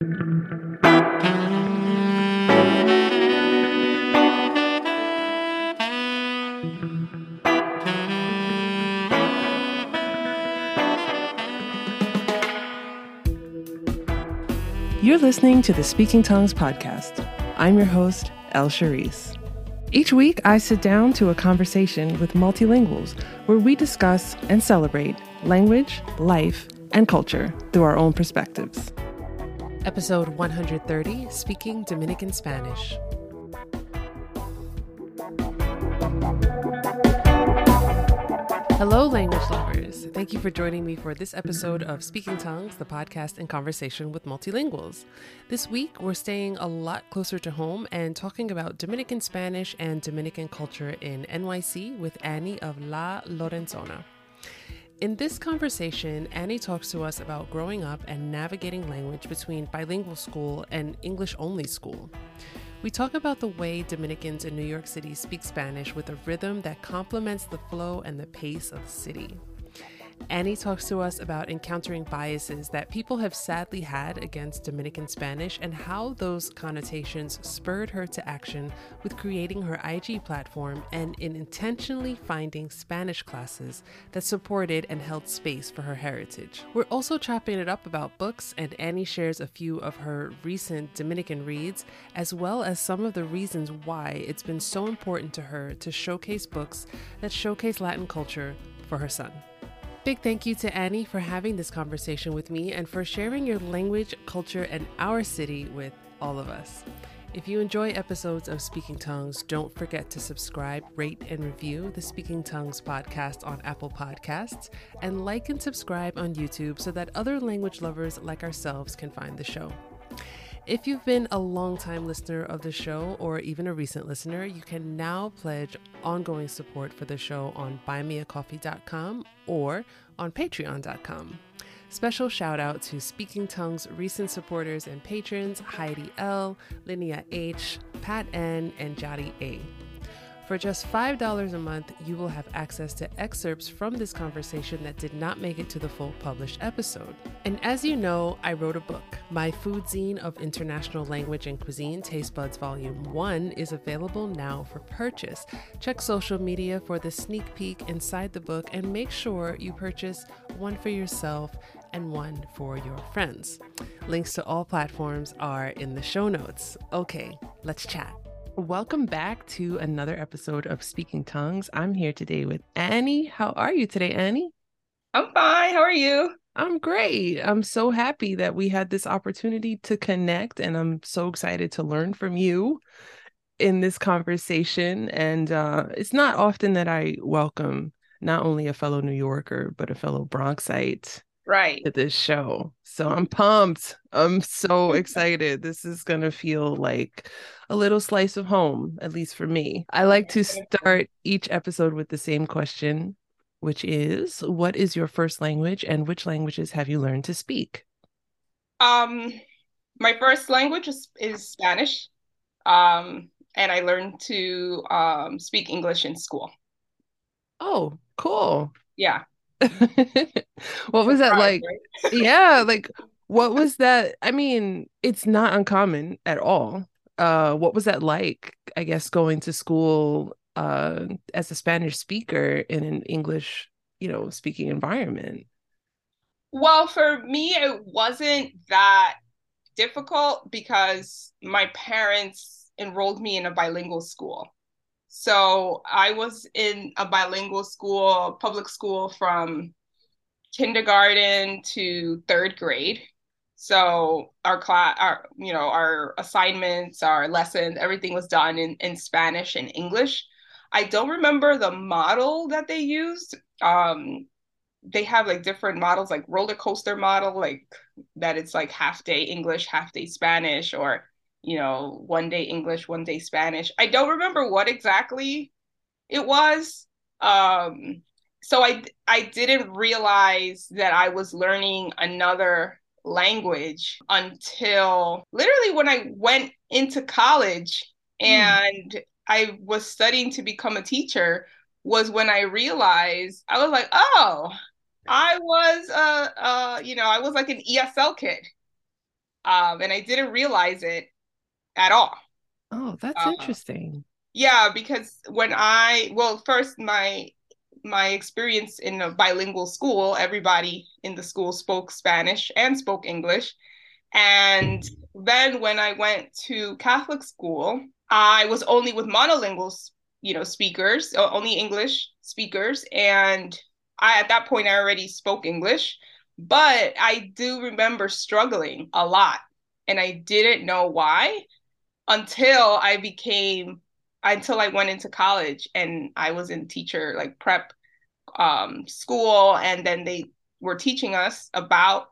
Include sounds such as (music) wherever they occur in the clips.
You're listening to the Speaking Tongues podcast. I'm your host, El Charisse. Each week, I sit down to a conversation with multilinguals where we discuss and celebrate language, life, and culture through our own perspectives. Episode 130 Speaking Dominican Spanish. Hello, language lovers. Thank you for joining me for this episode of Speaking Tongues, the podcast and conversation with multilinguals. This week, we're staying a lot closer to home and talking about Dominican Spanish and Dominican culture in NYC with Anny of La Lorenzona. In this conversation, Anny talks to us about growing up and navigating language between bilingual school and English only school. We talk about the way Dominicans in New York City speak Spanish with a rhythm that complements the flow and the pace of the city. Anny talks to us about encountering biases that people have sadly had against Dominican Spanish and how those connotations spurred her to action with creating her IG platform and in intentionally finding Spanish classes that supported and held space for her heritage. We're also chopping it up about books, and Anny shares a few of her recent Dominican reads, as well as some of the reasons why it's been so important to her to showcase books that showcase Latin culture for her son. Big thank you to Anny for having this conversation with me and for sharing your language, culture, and our city with all of us. If you enjoy episodes of Speaking Tongues, don't forget to subscribe, rate, and review the Speaking Tongues podcast on Apple Podcasts, and like and subscribe on YouTube so that other language lovers like ourselves can find the show. If you've been a long-time listener of the show or even a recent listener, you can now pledge ongoing support for the show on buymeacoffee.com or on patreon.com. Special shout out to Speaking Tongue's recent supporters and patrons Heidi L, Linnea H, Pat N, and Jody A. For just $5 a month, you will have access to excerpts from this conversation that did not make it to the full published episode. And as you know, I wrote a book. My food zine of international language and cuisine, Taste Buds Volume 1, is available now for purchase. Check social media for the sneak peek inside the book and make sure you purchase one for yourself and one for your friends. Links to all platforms are in the show notes. Okay, let's chat. Welcome back to another episode of Speaking Tongues. I'm here today with Anny. How are you today, Anny? I'm fine. How are you? I'm great. I'm so happy that we had this opportunity to connect, and I'm so excited to learn from you in this conversation. And uh, it's not often that I welcome not only a fellow New Yorker, but a fellow Bronxite right to this show. So I'm pumped. I'm so excited. This is going to feel like a little slice of home, at least for me. I like to start each episode with the same question, which is what is your first language and which languages have you learned to speak? Um my first language is, is Spanish. Um and I learned to um speak English in school. Oh, cool. Yeah. (laughs) what was that like? (laughs) yeah, like what was that? I mean, it's not uncommon at all. Uh, what was that like? I guess going to school uh, as a Spanish speaker in an English, you know, speaking environment. Well, for me, it wasn't that difficult because my parents enrolled me in a bilingual school. So I was in a bilingual school, public school from kindergarten to third grade. So our class, our you know, our assignments, our lessons, everything was done in in Spanish and English. I don't remember the model that they used. Um, they have like different models, like roller coaster model, like that it's like half day English, half day Spanish, or you know, one day English, one day Spanish. I don't remember what exactly it was. Um, so I I didn't realize that I was learning another language until literally when I went into college hmm. and mm. I was studying to become a teacher was when I realized I was like, oh, I was uh uh you know, I was like an ESL kid um, and I didn't realize it at all. Oh, that's uh, interesting. Yeah, because when I well, first my my experience in a bilingual school, everybody in the school spoke Spanish and spoke English. And then when I went to Catholic school, I was only with monolingual, you know, speakers, only English speakers, and I at that point I already spoke English, but I do remember struggling a lot, and I didn't know why until I became until I went into college and I was in teacher like prep um, school, and then they were teaching us about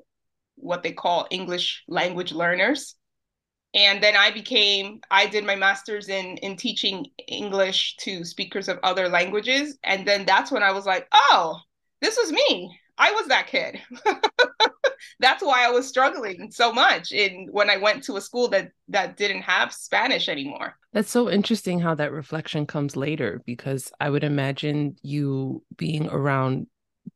what they call English language learners. And then I became, I did my master's in in teaching English to speakers of other languages. And then that's when I was like, oh, this was me. I was that kid. (laughs) that's why I was struggling so much in when I went to a school that that didn't have Spanish anymore. That's so interesting how that reflection comes later because I would imagine you being around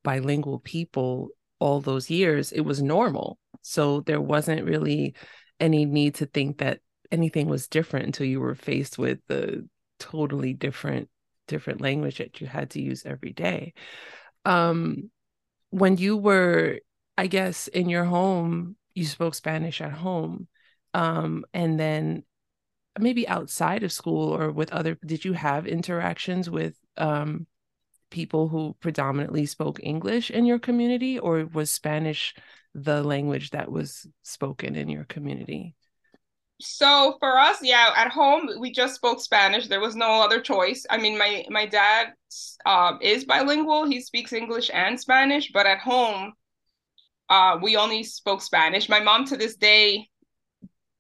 bilingual people all those years, it was normal. So there wasn't really any need to think that anything was different until you were faced with the totally different different language that you had to use every day. Um when you were I guess in your home you spoke Spanish at home um and then maybe outside of school or with other did you have interactions with um people who predominantly spoke English in your community, or was Spanish the language that was spoken in your community? So for us, yeah, at home we just spoke Spanish. There was no other choice. I mean, my my dad uh, is bilingual; he speaks English and Spanish. But at home, uh, we only spoke Spanish. My mom, to this day,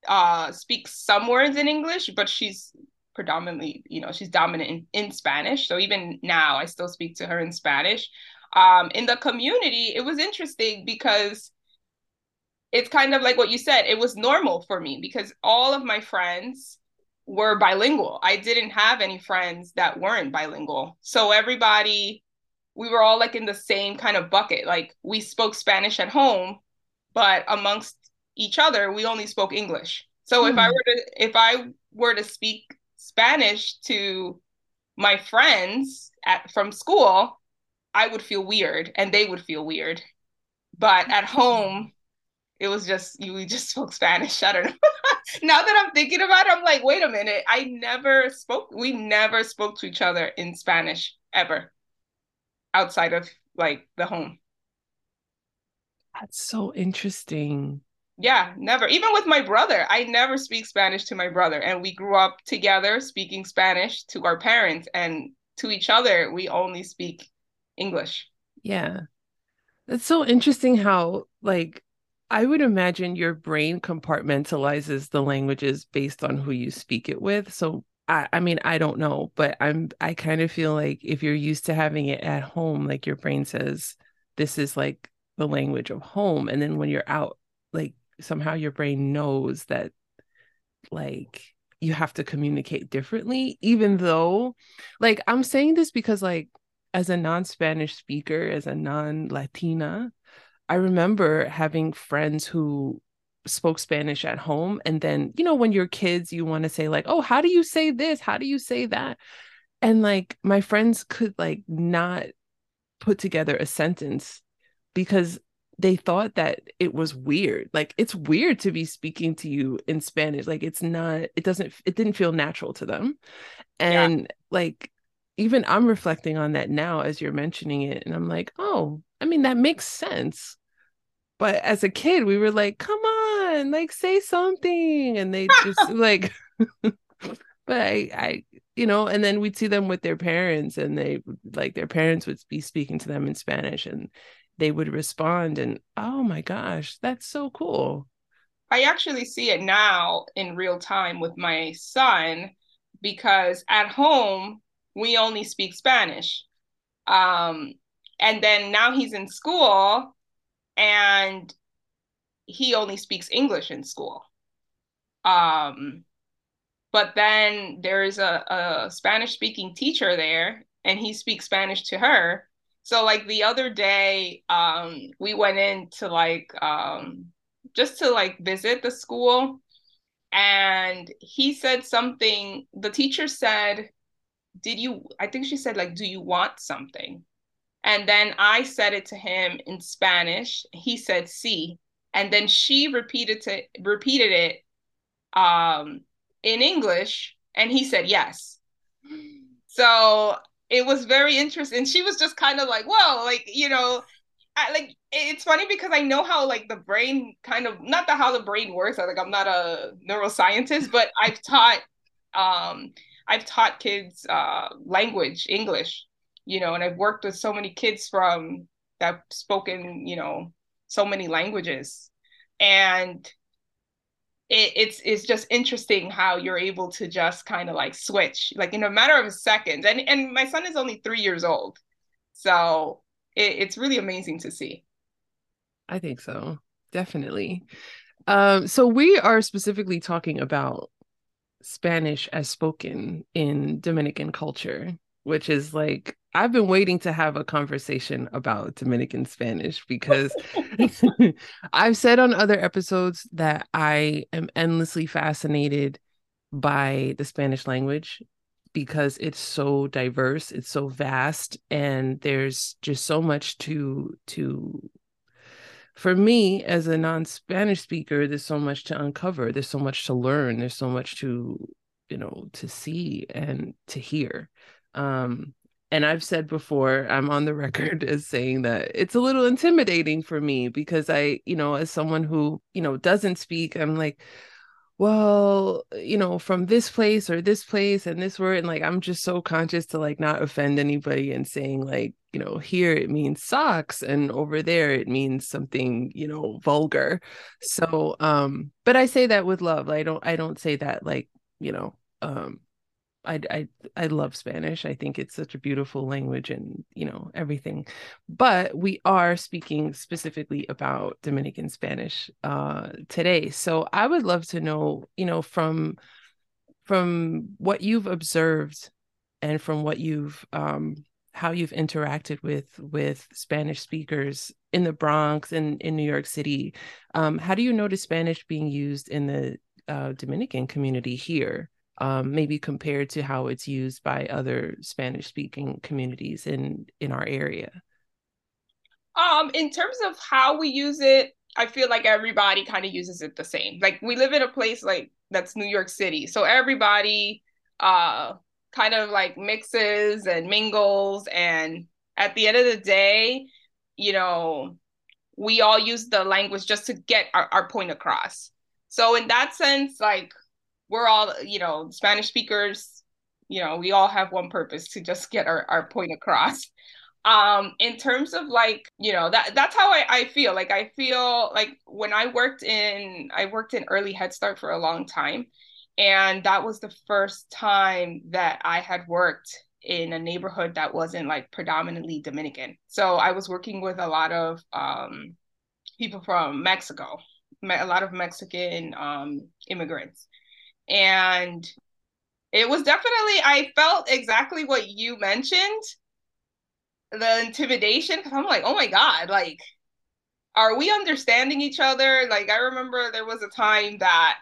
uh, speaks some words in English, but she's predominantly, you know, she's dominant in, in Spanish. So even now, I still speak to her in Spanish. Um, in the community, it was interesting because it's kind of like what you said. It was normal for me because all of my friends were bilingual. I didn't have any friends that weren't bilingual. So everybody, we were all like in the same kind of bucket. Like we spoke Spanish at home, but amongst each other, we only spoke English. So if I hmm. were to if I were to speak Spanish to my friends at from school, I would feel weird and they would feel weird. But at home, it was just you just (laughs) spoke Spanish. I don't know. (laughs) now that I'm thinking about it, I'm like, wait a minute. I never spoke, we never spoke to each other in Spanish ever outside of like the home. That's so interesting. Yeah, never. Even with my brother, I never speak Spanish to my brother. And we grew up together speaking Spanish to our parents and to each other, we only speak English. Yeah. It's so interesting how, like, I would imagine your brain compartmentalizes the languages based on who you speak it with. So, I, I mean, I don't know, but I'm, I kind of feel like if you're used to having it at home, like your brain says, this is like the language of home. And then when you're out, like somehow your brain knows that like you have to communicate differently even though like i'm saying this because like as a non-spanish speaker as a non-latina i remember having friends who spoke spanish at home and then you know when you're kids you want to say like oh how do you say this how do you say that and like my friends could like not put together a sentence because they thought that it was weird. Like it's weird to be speaking to you in Spanish. Like it's not, it doesn't, it didn't feel natural to them. And yeah. like, even I'm reflecting on that now as you're mentioning it. And I'm like, oh, I mean, that makes sense. But as a kid, we were like, come on, like say something. And they just (laughs) like, (laughs) but I, I, you know, and then we'd see them with their parents and they like their parents would be speaking to them in Spanish and they would respond and oh my gosh that's so cool i actually see it now in real time with my son because at home we only speak spanish um, and then now he's in school and he only speaks english in school um, but then there's a, a spanish speaking teacher there and he speaks spanish to her so like the other day, um, we went in to like um just to like visit the school. And he said something, the teacher said, Did you, I think she said, like, do you want something? And then I said it to him in Spanish. He said, "Sí." And then she repeated to repeated it um, in English, and he said yes. So it was very interesting. She was just kind of like, "Whoa!" Like you know, I, like it's funny because I know how like the brain kind of not the how the brain works. I, like I'm not a neuroscientist, but I've taught um, I've taught kids uh, language English you know, and I've worked with so many kids from that spoken, you know, so many languages. And it, it's it's just interesting how you're able to just kind of like switch like in a matter of seconds. And and my son is only three years old. So it, it's really amazing to see. I think so. Definitely. Um, so we are specifically talking about Spanish as spoken in Dominican culture, which is like I've been waiting to have a conversation about Dominican Spanish because (laughs) (laughs) I've said on other episodes that I am endlessly fascinated by the Spanish language because it's so diverse, it's so vast and there's just so much to to for me as a non-Spanish speaker there's so much to uncover, there's so much to learn, there's so much to you know to see and to hear. Um and I've said before, I'm on the (laughs) record as saying that it's a little intimidating for me because I, you know, as someone who, you know, doesn't speak, I'm like, well, you know, from this place or this place and this word. And like, I'm just so conscious to like not offend anybody and saying, like, you know, here it means socks and over there it means something, you know, vulgar. So, um, but I say that with love. I don't, I don't say that like, you know, um, I, I I love Spanish. I think it's such a beautiful language and you know everything. But we are speaking specifically about Dominican Spanish uh, today. So I would love to know, you know, from from what you've observed and from what you've um, how you've interacted with with Spanish speakers in the Bronx and in New York City. Um, how do you notice Spanish being used in the uh, Dominican community here? Um, maybe compared to how it's used by other Spanish speaking communities in in our area? Um, in terms of how we use it, I feel like everybody kind of uses it the same. Like we live in a place like that's New York City, so everybody uh kind of like mixes and mingles, and at the end of the day, you know, we all use the language just to get our, our point across. So in that sense, like we're all, you know, Spanish speakers, you know, we all have one purpose to just get our, our point across. Um, in terms of like, you know, that that's how I, I feel. Like I feel like when I worked in I worked in early Head Start for a long time. And that was the first time that I had worked in a neighborhood that wasn't like predominantly Dominican. So I was working with a lot of um, people from Mexico, a lot of Mexican um, immigrants. And it was definitely, I felt exactly what you mentioned the intimidation. Cause I'm like, oh my God, like, are we understanding each other? Like, I remember there was a time that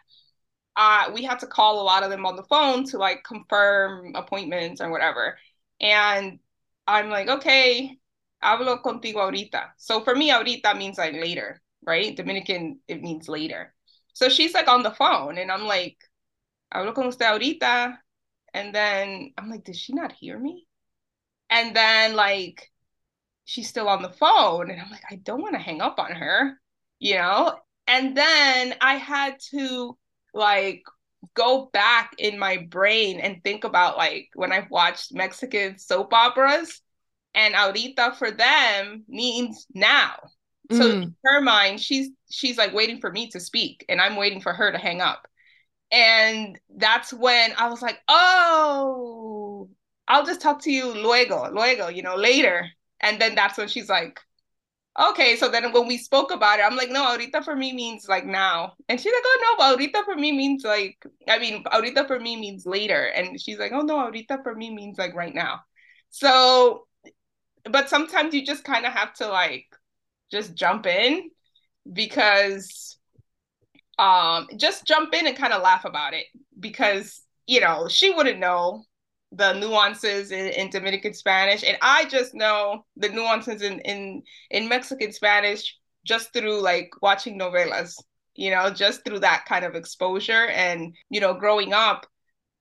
uh, we had to call a lot of them on the phone to like confirm appointments or whatever. And I'm like, okay, hablo contigo ahorita. So for me, ahorita means like later, right? Dominican, it means later. So she's like on the phone, and I'm like, hablo con usted ahorita. And then I'm like, did she not hear me? And then like she's still on the phone. And I'm like, I don't want to hang up on her, you know? And then I had to like go back in my brain and think about like when I've watched Mexican soap operas and ahorita for them means now. So mm. in her mind, she's she's like waiting for me to speak and I'm waiting for her to hang up. And that's when I was like, oh, I'll just talk to you luego, luego, you know, later. And then that's when she's like, okay. So then when we spoke about it, I'm like, no, ahorita for me means like now. And she's like, oh, no, ahorita for me means like, I mean, ahorita for me means later. And she's like, oh, no, ahorita for me means like right now. So, but sometimes you just kind of have to like just jump in because um, just jump in and kind of laugh about it because you know she wouldn't know the nuances in, in, Dominican Spanish, and I just know the nuances in in in Mexican Spanish just through like watching novelas, you know, just through that kind of exposure, and you know, growing up,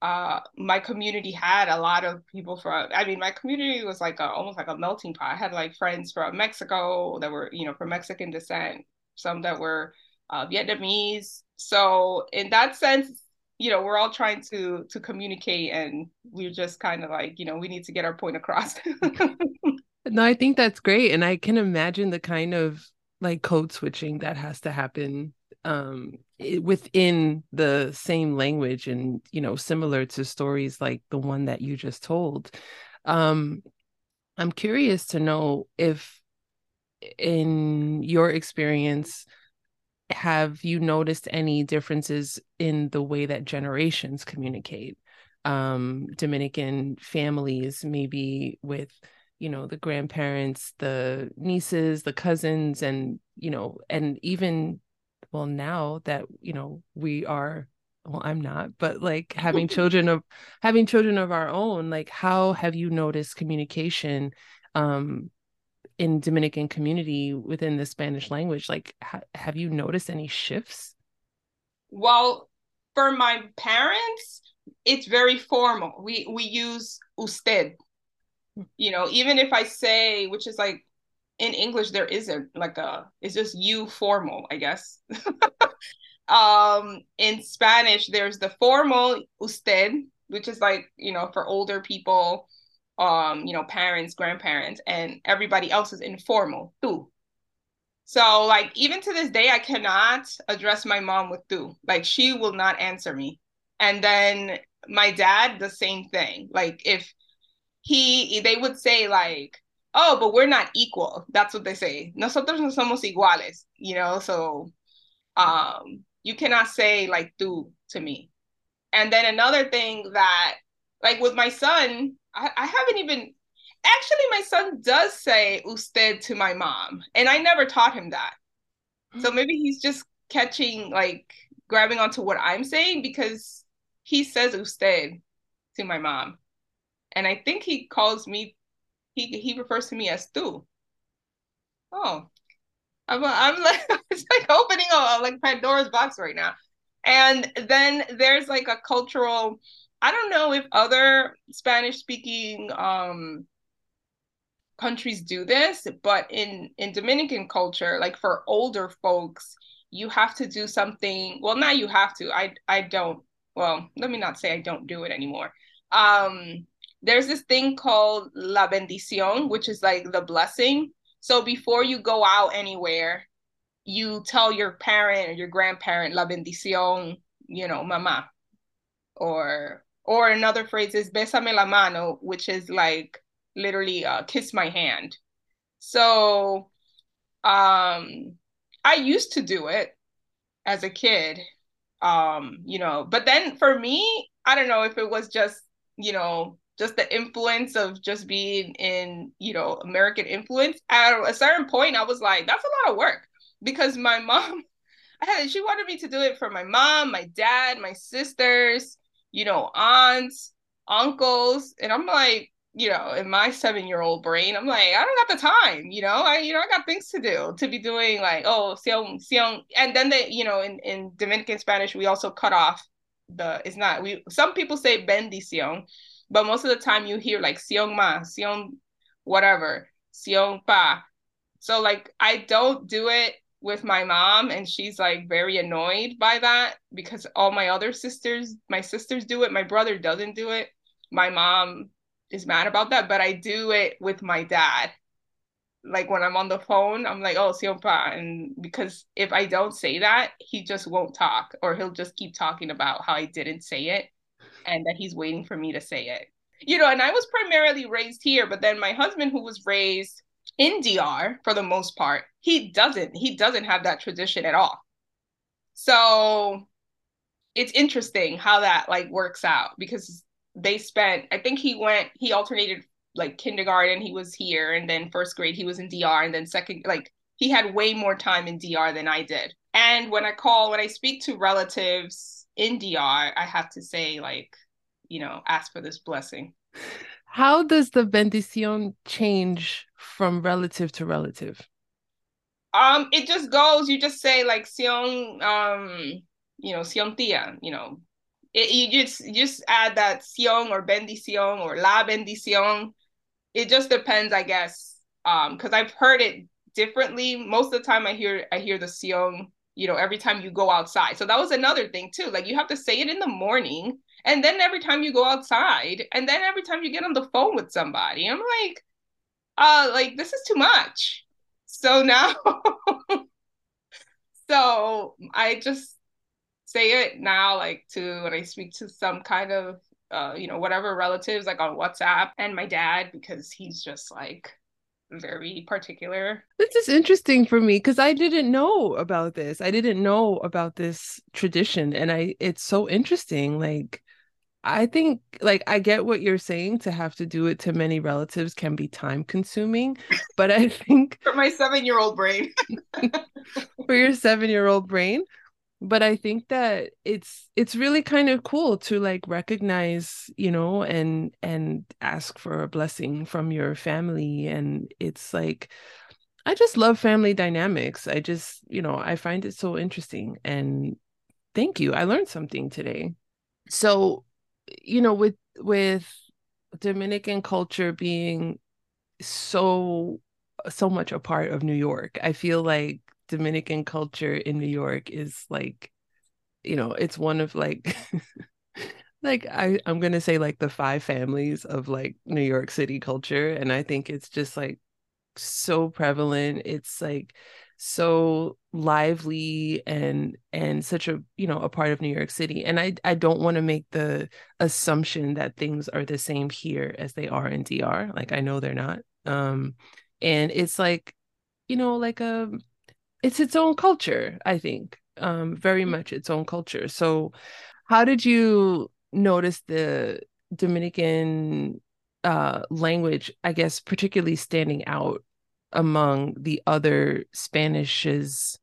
uh, my community had a lot of people from. I mean, my community was like a, almost like a melting pot. I had like friends from Mexico that were you know from Mexican descent, some that were uh, Vietnamese. So in that sense, you know, we're all trying to to communicate, and we're just kind of like, you know, we need to get our point across. (laughs) no, I think that's great, and I can imagine the kind of like code switching that has to happen um within the same language and you know similar to stories like the one that you just told um i'm curious to know if in your experience have you noticed any differences in the way that generations communicate? Um dominican families maybe with you know the grandparents the nieces the cousins and you know and even well now that you know we are well i'm not but like having (laughs) children of having children of our own like how have you noticed communication um in Dominican community within the Spanish language. Like, ha- have you noticed any shifts? Well, for my parents, it's very formal. We we use usted. You know, even if I say, which is like in English, there isn't like a. It's just you formal, I guess. (laughs) um, in Spanish, there's the formal usted, which is like you know for older people um, you know, parents, grandparents, and everybody else is informal too. So like even to this day, I cannot address my mom with tu. Like she will not answer me. And then my dad, the same thing. Like if he they would say like, oh, but we're not equal. That's what they say. Nosotros no somos iguales, you know. So um you cannot say like tu to me. And then another thing that like with my son, I, I haven't even actually my son does say usted to my mom and i never taught him that. So mm. maybe he's just catching like grabbing onto what i'm saying because he says usted to my mom. And i think he calls me he he refers to me as tu oh. I'm, I'm (laughs) like it's like opening a like pandora's box right now. And then there's like a cultural I don't know if other Spanish speaking um, countries do this, but in in Dominican culture, like for older folks, you have to do something. Well, now you have to. I I don't. Well, let me not say I don't do it anymore. Um, there's this thing called la bendición, which is like the blessing. So before you go out anywhere, you tell your parent or your grandparent la bendición, you know, mama, or or another phrase is besame la mano, which is like literally uh, kiss my hand. So um, I used to do it as a kid, um, you know, but then for me, I don't know if it was just, you know, just the influence of just being in, you know, American influence. At a certain point, I was like, that's a lot of work because my (laughs) mom, I had, she wanted me to do it for my mom, my dad, my sisters, you know, aunts, uncles. And I'm like, you know, in my seven year old brain, I'm like, I don't got the time, you know, I, you know, I got things to do to be doing like, oh, sion, sion. And then they, you know, in, in Dominican Spanish, we also cut off the, it's not, we, some people say bendición, but most of the time you hear like sion ma, sion whatever, sion pa. So like, I don't do it with my mom and she's like very annoyed by that because all my other sisters my sisters do it my brother doesn't do it. My mom is mad about that but i do it with my dad. Like when i'm on the phone i'm like oh siompa and because if i don't say that he just won't talk or he'll just keep talking about how i didn't say it and that he's waiting for me to say it. You know and i was primarily raised here but then my husband who was raised in DR for the most part, he doesn't he doesn't have that tradition at all. So it's interesting how that like works out because they spent I think he went he alternated like kindergarten he was here and then first grade he was in DR and then second like he had way more time in DR than I did. And when I call, when I speak to relatives in DR, I have to say, like, you know, ask for this blessing. (laughs) How does the bendición change from relative to relative? Um, it just goes, you just say like Sion, um, you know, Sion tia, you know. It, you just just add that Sion or bendición or la bendición. It just depends, I guess. Um, because I've heard it differently. Most of the time I hear I hear the Sion, you know, every time you go outside. So that was another thing too. Like you have to say it in the morning and then every time you go outside and then every time you get on the phone with somebody. I'm like, uh, like this is too much. So now (laughs) so I just say it now like to when I speak to some kind of uh, you know, whatever relatives like on WhatsApp and my dad because he's just like very particular. This is interesting for me because I didn't know about this. I didn't know about this tradition and I it's so interesting like I think like I get what you're saying to have to do it to many relatives can be time consuming, but I (laughs) think for my 7-year-old brain (laughs) for your 7-year-old brain, but I think that it's it's really kind of cool to like recognize, you know, and and ask for a blessing from your family and it's like I just love family dynamics. I just, you know, I find it so interesting and thank you. I learned something today. So you know with with dominican culture being so so much a part of new york i feel like dominican culture in new york is like you know it's one of like (laughs) like i i'm gonna say like the five families of like new york city culture and i think it's just like so prevalent. It's like so lively and and such a you know a part of New York City. And I I don't want to make the assumption that things are the same here as they are in DR like I know they're not. Um and it's like you know like a um, it's its own culture I think um very mm-hmm. much its own culture so how did you notice the Dominican uh language I guess particularly standing out among the other Spanishes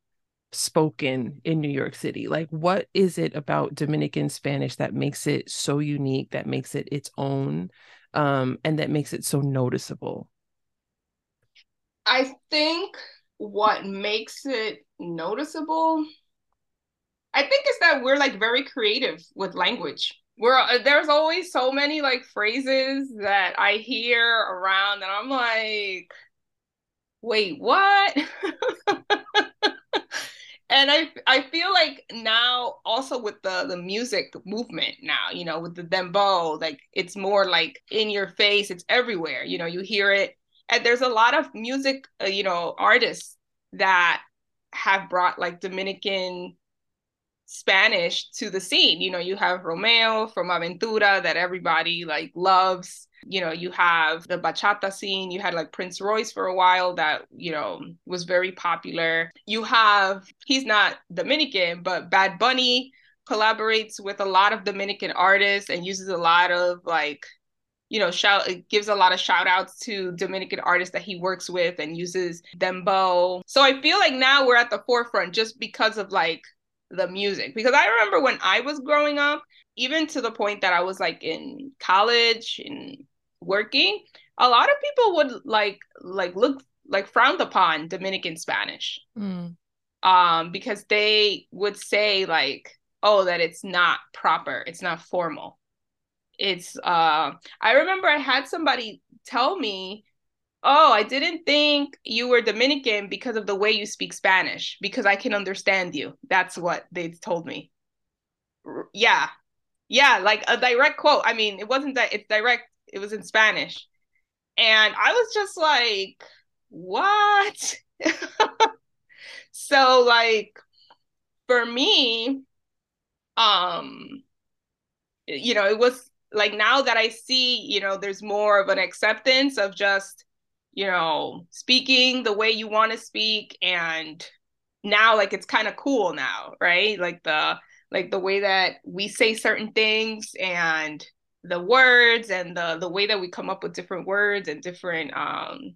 spoken in New York City? Like, what is it about Dominican Spanish that makes it so unique, that makes it its own, um, and that makes it so noticeable? I think what makes it noticeable, I think, is that we're like very creative with language. We're uh, there's always so many like phrases that I hear around, and I'm like, wait, what? (laughs) and I I feel like now also with the the music movement now, you know, with the dembow, like it's more like in your face, it's everywhere. You know, you hear it, and there's a lot of music, uh, you know, artists that have brought like Dominican Spanish to the scene. You know, you have Romeo from Aventura that everybody like loves. You know you have the bachata scene. You had like prince royce for a while that you know was very popular. You have he's not dominican but bad bunny collaborates with a lot of dominican artists and uses a lot of like you know shout it gives a lot of shout outs to dominican artists that he works with and uses dembow so i feel like now we're at the forefront just because of like the music because i remember when i was growing up even to the point that i was like in college and working, a lot of people would like like look like frowned upon Dominican Spanish. Mm. Um, because they would say like, oh, that it's not proper, it's not formal. It's uh I remember I had somebody tell me, Oh, I didn't think you were Dominican because of the way you speak Spanish, because I can understand you. That's what they told me. Yeah. Yeah, like a direct quote. I mean, it wasn't that it's direct it was in Spanish. And I was just like, what? (laughs) so like for me, um, you know, it was like now that I see, you know, there's more of an acceptance of just, you know, speaking the way you want to speak and now like it's kind of cool now, right? Like the like the way that we say certain things and the words and the the way that we come up with different words and different um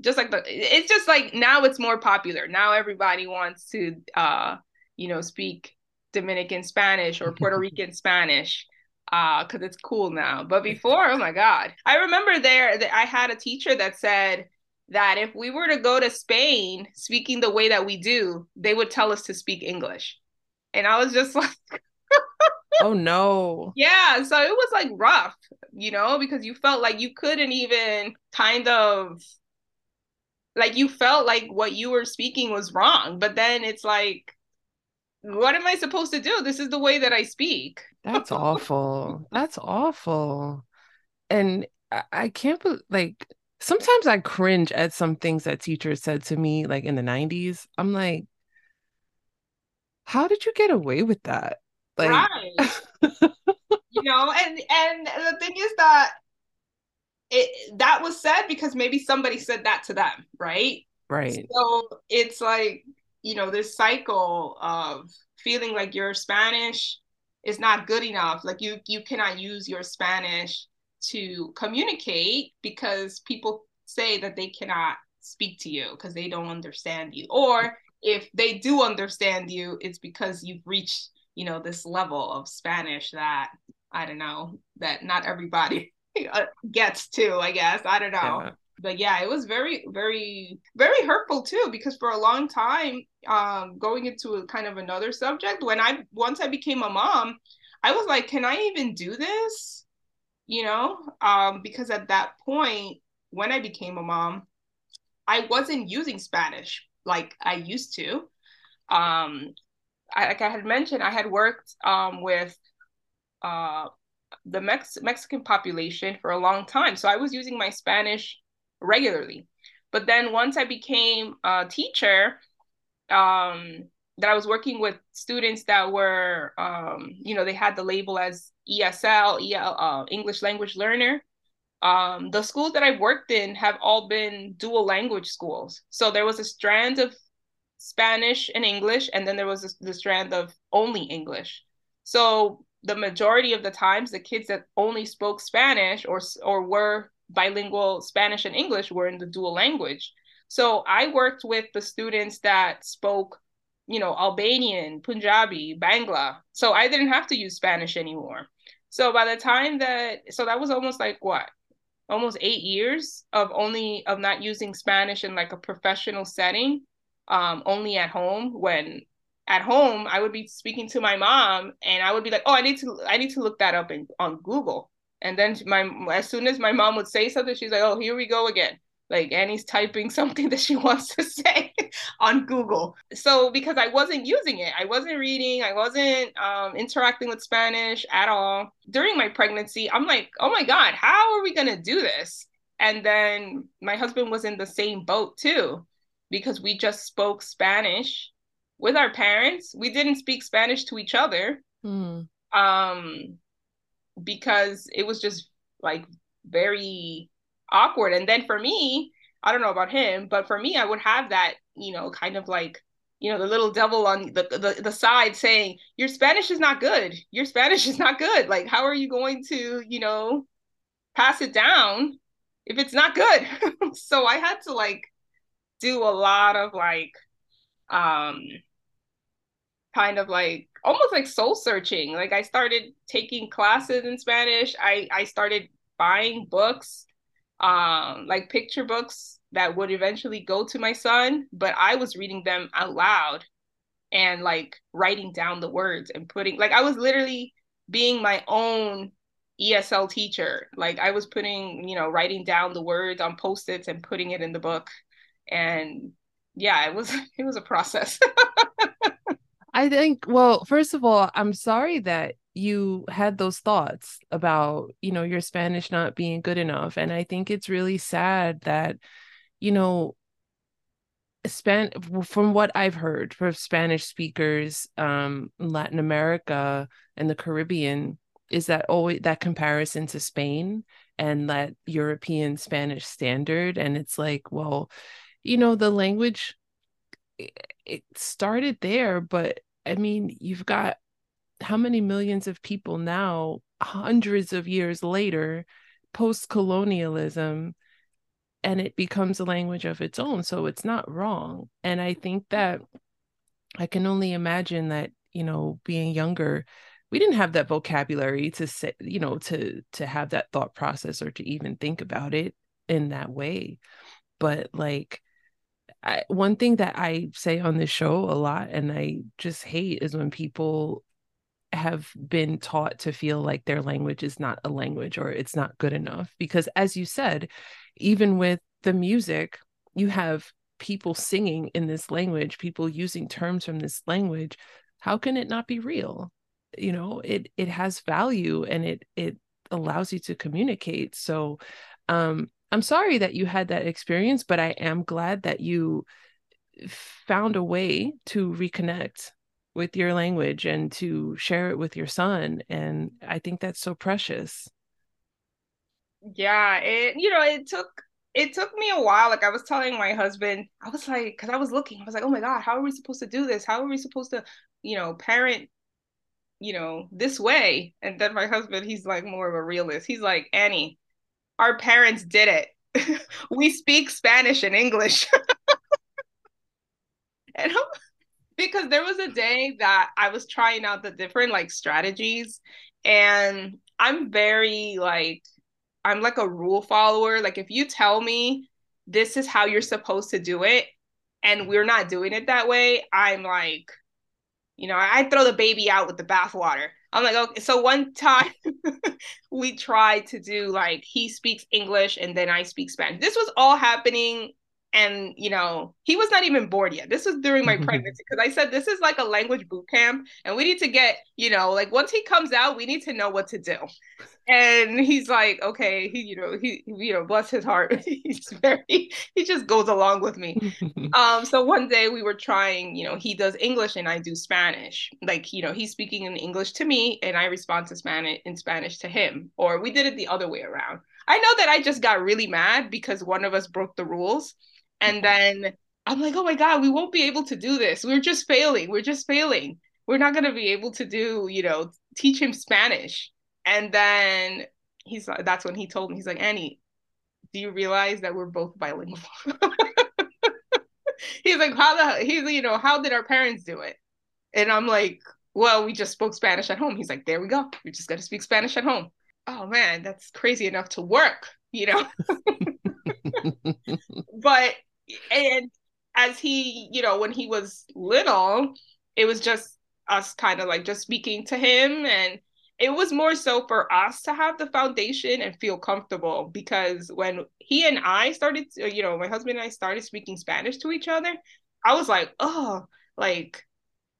just like the it's just like now it's more popular now everybody wants to uh you know, speak Dominican Spanish or (laughs) Puerto Rican Spanish uh because it's cool now. But before oh my god. I remember there that i had a teacher that said that if we were to go to spain speaking the way that we do they would tell us to speak english. And i was just (laughs) like oh no. Yeah so it was like rough you know because you felt like you couldn't even kind of like you felt like what you were speaking was wrong. But then it's like what am i supposed to do? This is the way that i speak that's awful. That's awful. And I, I can't believe like sometimes i cringe at some things that teachers said to me like in the 90s i'm like how did you get away with that? Like right. you know and and the thing is that it that was said because maybe somebody said that to them right? Right. So it's like you know this cycle of feeling like you're spanish is not good enough. Like you you cannot use your spanish to communicate because people say that they cannot speak to you because they don't understand you. Or if they do understand you it's because you've reached you know this level of spanish that i don't know that not everybody (laughs) gets to i guess. I don't know. Yeah. But yeah it was very very very hurtful too because for a long time um going into a kind of another subject when i once i became a mom i was like can i even do this you know um because at that point when i became a mom i wasn't using spanish like i used to um I, like i had mentioned i had worked um with uh the Mex- Mexican population for a long time. So I was using my Spanish regularly. But then once I became a teacher, um, that I was working with students that were, um, you know, they had the label as ESL, EL, uh, English language learner. Um, the schools that I've worked in have all been dual language schools. So there was a strand of Spanish and English, and then there was a, the strand of only English. So the majority of the times the kids that only spoke spanish or or were bilingual spanish and english were in the dual language. So i worked with the students that spoke you know albanian punjabi bangla. So i didn't have to use spanish anymore. So by the time that so that was almost like what? Almost eight years of only of not using spanish in like a professional setting um, only at home when at home i would be speaking to my mom and i would be like oh i need to i need to look that up in, on google and then my as soon as my mom would say something she's like oh here we go again like anny's typing (laughs) something that she wants to say (laughs) on google so because i wasn't using it i wasn't reading i wasn't um, interacting with spanish at all during my pregnancy i'm like oh my god how are we going to do this and then my husband was in the same boat too because we just spoke spanish with our parents. We didn't speak Spanish to each other. Mm. Um because it was just like very awkward. And then for me, I don't know about him, but for me, I would have that, you know, kind of like, you know, the little devil on the, the, the side saying, Your Spanish is not good. Your Spanish is not good. Like, how are you going to, you know, pass it down if it's not good? (laughs) so I had to like do a lot of like um kind of like almost like soul searching. Like I started taking classes in Spanish. I I started buying books, um, like picture books that would eventually go to my son, but I was reading them out loud and like writing down the words and putting like I was literally being my own ESL teacher. Like I was putting, you know, writing down the words on post-its and putting it in the book. And yeah, it was (laughs) it was a process. (laughs) I think, well, first of all, I'm sorry that you had those thoughts about, you know, your Spanish not being good enough. And I think it's really sad that, you know, Span from what I've heard from Spanish speakers um in Latin America and the Caribbean is that always that comparison to Spain and that European Spanish standard and it's like well you know the language it started there, but I mean, you've got how many millions of people now, hundreds of years later, post colonialism, and it becomes a language of its own. So it's not wrong. And I think that I can only imagine that, you know, being younger, we didn't have that vocabulary to say, you know, to to have that thought process or to even think about it in that way. But like I, one thing that I say on this show a lot and I just hate is when people have been taught to feel like their language is not a language or it's not good enough because as you said even with the music you have people singing in this language, people using terms from this language, how can it not be real? You know, it it has value and it it allows you to communicate. So um I'm sorry that you had that experience, but I am glad that you found a way to reconnect with your language and to share it with your son and I think that's so precious. Yeah, it you know, it took it took me a while. Like I was telling my husband, I was like, because I was looking, I was like, oh my God, how are we supposed to do this? How are we supposed to, you know, parent, you know, this way? And then my husband, he's like more of a realist. He's like, Anny, our parents did it. (laughs) we speak Spanish and English. (laughs) and because there was a day that I was trying out the different like strategies, and I'm very like I'm like a rule follower. Like if you tell me this is how you're supposed to do it and we're not doing it that way, I'm like, you know, I throw the baby out with the bathwater. I'm like, okay. So one time (laughs) we tried to do like he speaks English and then I speak Spanish. This was all happening and you know he was not even born yet this was during my (laughs) pregnancy because i said this is like a language boot camp and we need to get you know like once he comes out we need to know what to do and he's like okay he you know he you know bless his heart (laughs) he's very he just goes along with me (laughs) um so one day we were trying you know he does english and i do spanish like you know he's speaking in english to me and i respond to spanish in spanish to him or we did it the other way around i know that i just got really mad because one of us broke the rules and then I'm like, oh my God, we won't be able to do this. We're just failing. We're just failing. We're not going to be able to do, you know, teach him Spanish. And then he's that's when he told me, he's like, Anny, do you realize that we're both bilingual? (laughs) he's like, how the, he's, you know, how did our parents do it? And I'm like, well, we just spoke Spanish at home. He's like, there we go. We're just going to speak Spanish at home. Oh man, that's crazy enough to work, you know? (laughs) but and as he, you know, when he was little, it was just us kind of like just speaking to him and it was more so for us to have the foundation and feel comfortable because when he and I started, you know, my husband and I started speaking Spanish to each other, I was like, oh, like,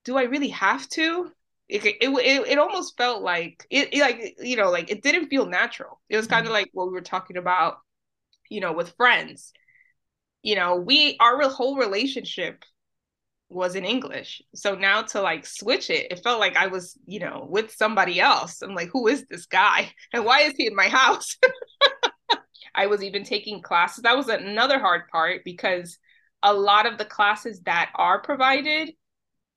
do I really have to? It, it, it, it almost felt like it, it, like you know like it didn't feel natural it was kind of mm-hmm. like what we were talking about you know with friends you know, we our whole relationship was in English. So now to like switch it, it felt like I was, you know, with somebody else. I'm like, who is this guy? (laughs) And why is he in my house? (laughs) I was even taking classes. That was another hard part because a lot of the classes that are provided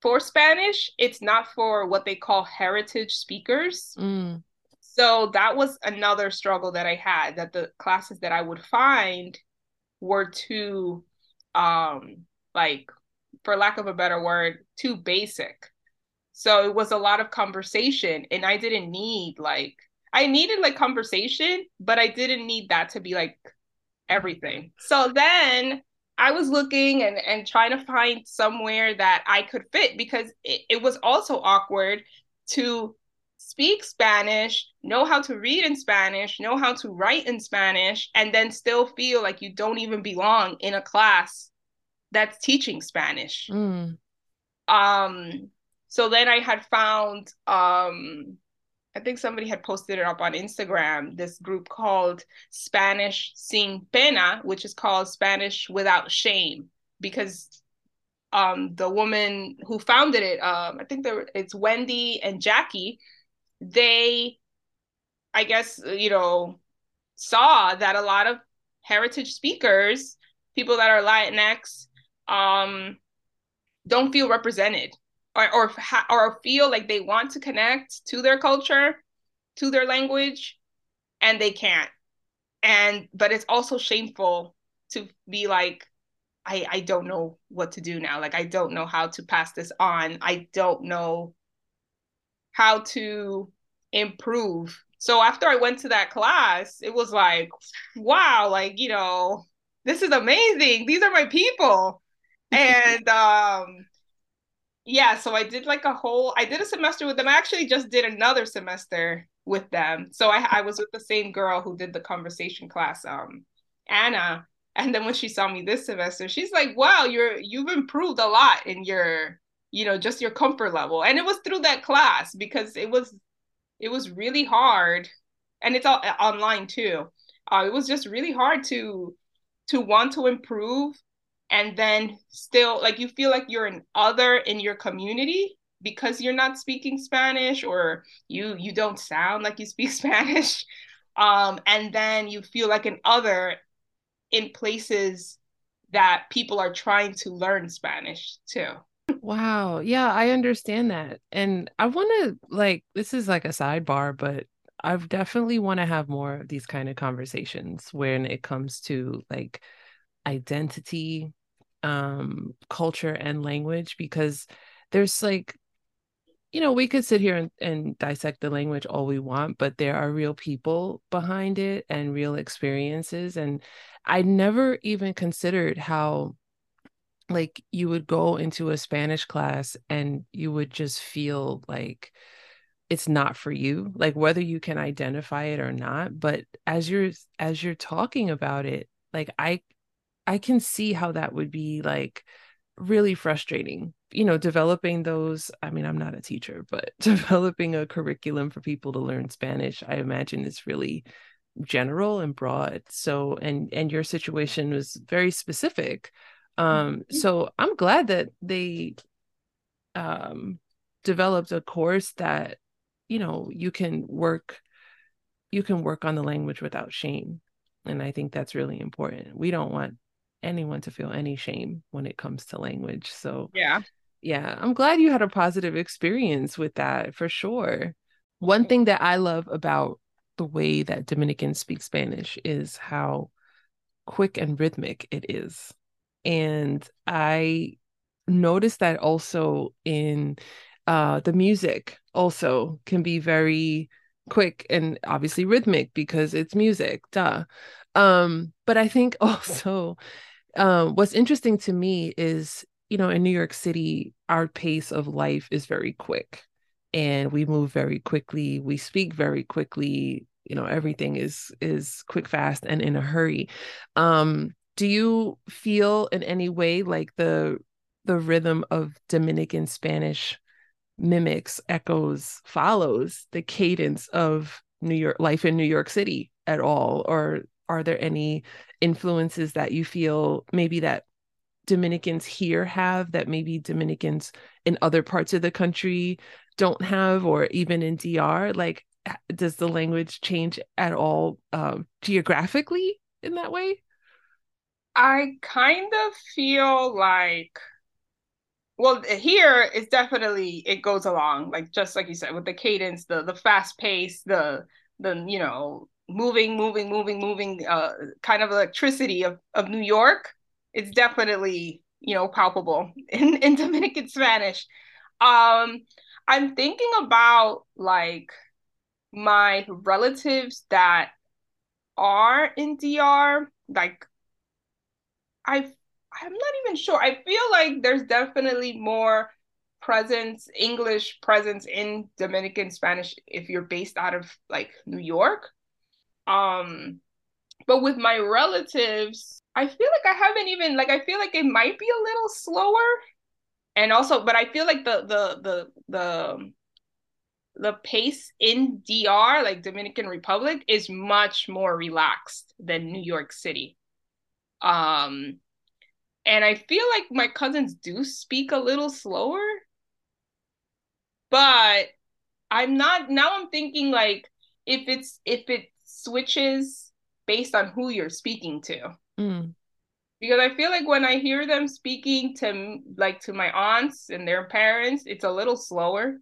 for Spanish, it's not for what they call heritage speakers. Mm. So that was another struggle that I had that the classes that I would find were too um like for lack of a better word too basic. So it was a lot of conversation and i didn't need like i needed like conversation but i didn't need that to be like everything. So then i was looking and and trying to find somewhere that i could fit because it, it was also awkward to speak Spanish, know how to read in Spanish, know how to write in Spanish, and then still feel like you don't even belong in a class that's teaching Spanish. Mm. Um, so then I had found um I think somebody had posted it up on Instagram, this group called Spanish Sin Pena, which is called Spanish Without Shame, because um, the woman who founded it, um, I think there, it's Wendy and Jackie, they, I guess, you know, saw that a lot of heritage speakers, people that are Latinx, um, don't feel represented or or, or feel like they want to connect to their culture, to their language, and they can't. And but it's also shameful to be like, I I don't know what to do now. Like I don't know how to pass this on. I don't know how to improve. So after I went to that class, it was like, wow, like, you know, this is amazing. These are my people. And um yeah, so I did like a whole I did a semester with them. I actually just did another semester with them. So I I was with the same girl who did the conversation class, um, Anna. And then when she saw me this semester, she's like, "Wow, you're you've improved a lot in your, you know, just your comfort level." And it was through that class because it was it was really hard, and it's all online too. Uh, it was just really hard to to want to improve, and then still like you feel like you're an other in your community because you're not speaking Spanish or you you don't sound like you speak (laughs) Spanish. Um, and then you feel like an other in places that people are trying to learn Spanish too. Wow. Yeah, I understand that. And I want to like this is like a sidebar, but I definitely want to have more of these kind of conversations when it comes to like identity, um, culture and language because there's like you know, we could sit here and, and dissect the language all we want, but there are real people behind it and real experiences. And I never even considered how like you would go into a Spanish class and you would just feel like it's not for you like whether you can identify it or not but as you're as you're talking about it like i i can see how that would be like really frustrating you know developing those i mean i'm not a teacher but (laughs) developing a curriculum for people to learn spanish i imagine is really general and broad. So and and your situation was very specific. Um mm-hmm. so i'm glad that they um developed a course that you know you can work you can work on the language without shame. And i think that's really important. We don't want anyone to feel any shame when it comes to language so yeah yeah i'm glad you had a positive experience with that for sure one thing that i love about the way that Dominicans speak Spanish is how quick and rhythmic it is. And I noticed that also in uh, the music also can be very quick and obviously rhythmic because it's music, duh. Um, but I think (laughs) also um, what's interesting to me is, you know, in New York City, our pace of life is very quick and we move very quickly we speak very quickly you know everything is is quick fast and in a hurry. Um do you feel in any way like the the rhythm of dominican spanish mimics echoes follows the cadence of new york life in new york city at all or are there any influences that you feel maybe that Dominicans here have that maybe Dominicans in other parts of the country don't have or even in DR like does the language change at all um, geographically in that way? I kind of feel like well here it's definitely it goes along like just like you said with the cadence the the fast pace the the you know moving moving moving moving uh kind of electricity of of New York it's definitely you know palpable (laughs) in in Dominican Spanish um I'm thinking about like my relatives that are in DR, like I I'm not even sure. I feel like there's definitely more presence, English presence in Dominican Spanish if you're based out of like New York. Um but with my relatives, I feel like I haven't even like I feel like it might be a little slower and also but i feel like the the the the the pace in DR, like Dominican Republic, is much more relaxed than New York City. Um, and I feel like my cousins do speak a little slower, but I'm not now. I'm thinking like if it's if it switches based on who you're speaking to. Mm because I feel like when I hear them speaking to like to my aunts and their parents, it's a little slower.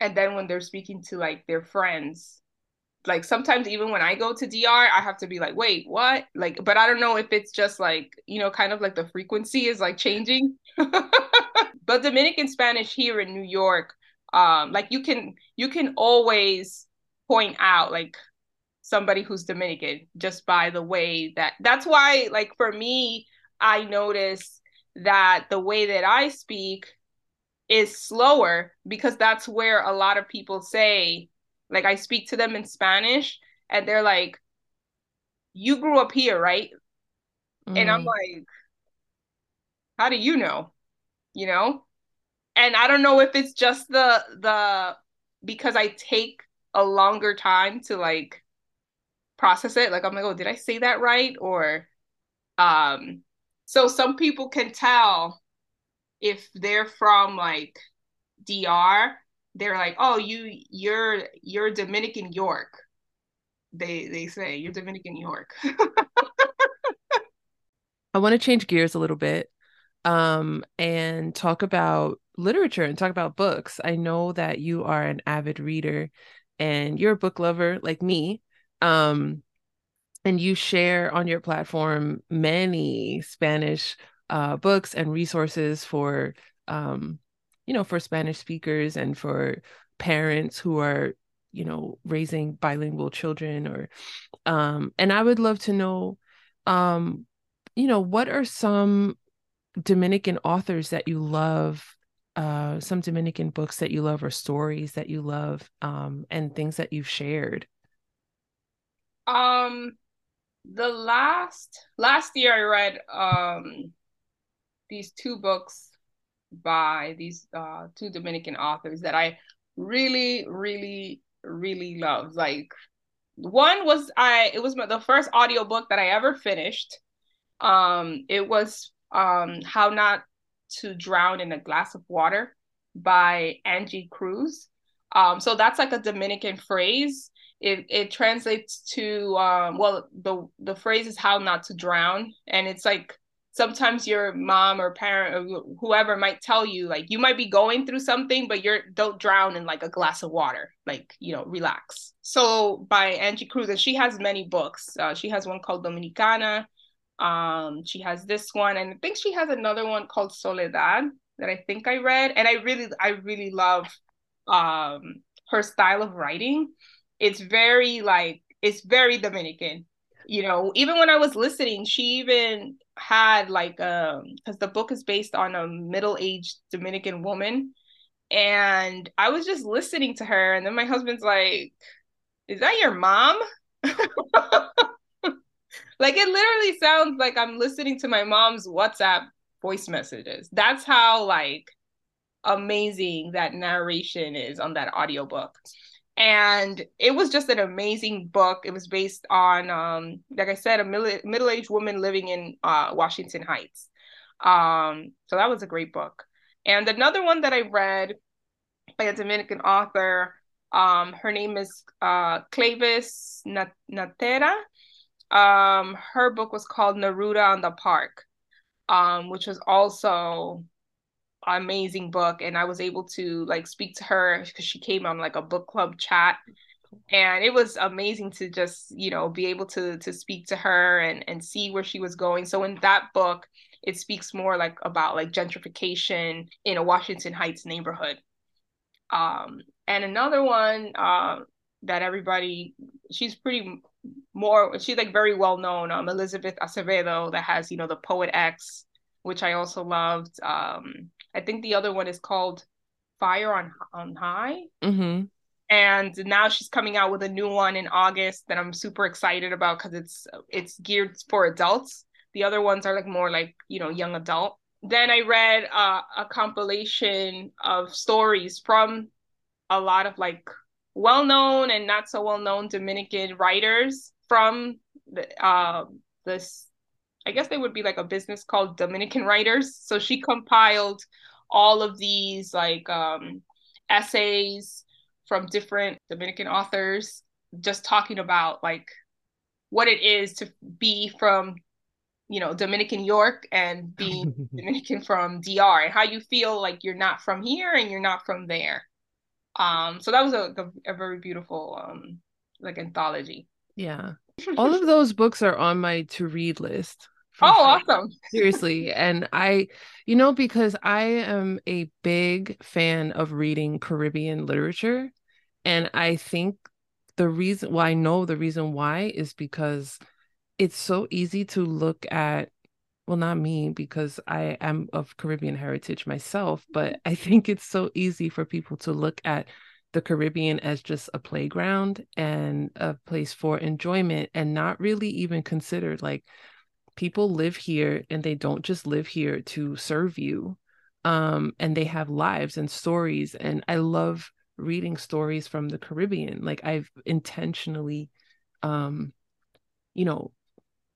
And then when they're speaking to like their friends, like sometimes even when I go to DR, I have to be like, wait, what? Like, but I don't know if it's just like, you know, kind of like the frequency is like changing. (laughs) but Dominican Spanish here in New York, um, like you can you can always point out like somebody who's Dominican just by the way that that's why like for me, I notice that the way that I speak is slower because that's where a lot of people say like I speak to them in Spanish and they're like, You grew up here, right? Mm. And I'm mm. like, How do you know? You know? And I don't know if it's just the the because I take a longer time to like process it. Like I'm like, oh, did I say that right? Or um so some people can tell if they're from like DR they're like, "Oh, you you're you're Dominican York." They they say you're Dominican York. (laughs) I want to change gears a little bit um, and talk about literature and talk about books. I know that you are an avid reader and you're a book lover like me. Um, and you share on your platform many Spanish uh, books and resources for um, you know, for Spanish speakers and for parents who are, you know, raising bilingual children or um and I would love to know um you know, what are some Dominican authors that you love uh some Dominican books that you love or stories that you love um and things that you've shared? Um the last last year I read um these two books by these uh, two Dominican authors that I really, really, really love. Like one was I it was the first audiobook that I ever finished. Um it was um How Not to Drown in a Glass of Water by Angie Cruz. Um so that's like a Dominican phrase. It it translates to um well the the phrase is how not to drown. And it's like sometimes your mom or parent or whoever might tell you like you might be going through something but you're don't drown in like a glass of water. Like you know relax. So by angie cruz and she has many books. Uh, she has one called dominicana. Um she has this one and i think she has another one called soledad that i think i read. And i really i really love um her style of writing it's very like it's very dominican. You know even when i was listening she even had like um because the book is based on a middle-aged dominican woman. And i was just listening to her and then my husband's like is that your mom? (laughs) Like it literally sounds like i'm listening to my mom's whatsapp voice messages. That's how like amazing that narration is on that audiobook and it was just an amazing book. It was based on um like i said a middle middle-aged woman living in uh, washington heights. Um so that was a great book. And another one that i read by a dominican author um her name is uh Cleyvis Natera. Um her book was called neruda on the park um which was also amazing book and I was able to like speak to her because she came on like a book club chat. And it was amazing to just you know be able to to speak to her and and see where she was going. So in that book it speaks more like about like gentrification in a Washington Heights neighborhood. Um and another one uh, that everybody she's pretty more she's like very well known um Elizabeth Acevedo that has you know the Poet X which I also loved. Um I think the other one is called Fire on on High. Mm-hmm. And now she's coming out with a new one in August that I'm super excited about because it's it's geared for adults. The other ones are like more like you know young adult. Then I read uh, a compilation of stories from a lot of like well-known and not so well-known Dominican writers from the uh, this I guess they would be like a business called Dominican Writers. So she compiled all of these like um, essays from different Dominican authors, just talking about like what it is to be from you know Dominican York and being (laughs) Dominican from DR and how you feel like you're not from here and you're not from there. Um, so that was a, a, a very beautiful um, like anthology. Yeah. (laughs) All of those books are on my to read list. Oh, sure. awesome. (laughs) Seriously. And I, you know, because I am a big fan of reading Caribbean literature. And I think the reason, well, I know the reason why is because it's so easy to look at well not me because i am of caribbean heritage myself but i think it's so easy for people to look at the caribbean as just a playground and a place for enjoyment and not really even considered like people live here and they don't just live here to serve you um and they have lives and stories and i love reading stories from the caribbean like i've intentionally um you know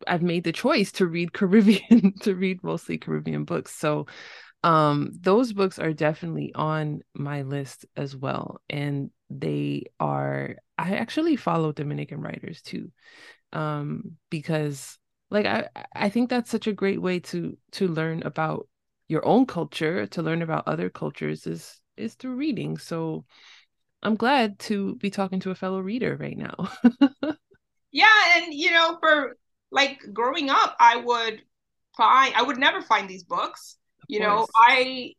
I've made the choice to read (laughs) Caribbean to read mostly Caribbean books. So um those books are definitely on my list as well and they are I actually follow Dominican writers too um because like I I think that's such a great way to to learn about your own culture to learn about other cultures is is through reading so I'm glad to be talking to a fellow reader right now. (laughs) yeah, and you know, for like growing up, I would find I would never find these books. Of you course. know, I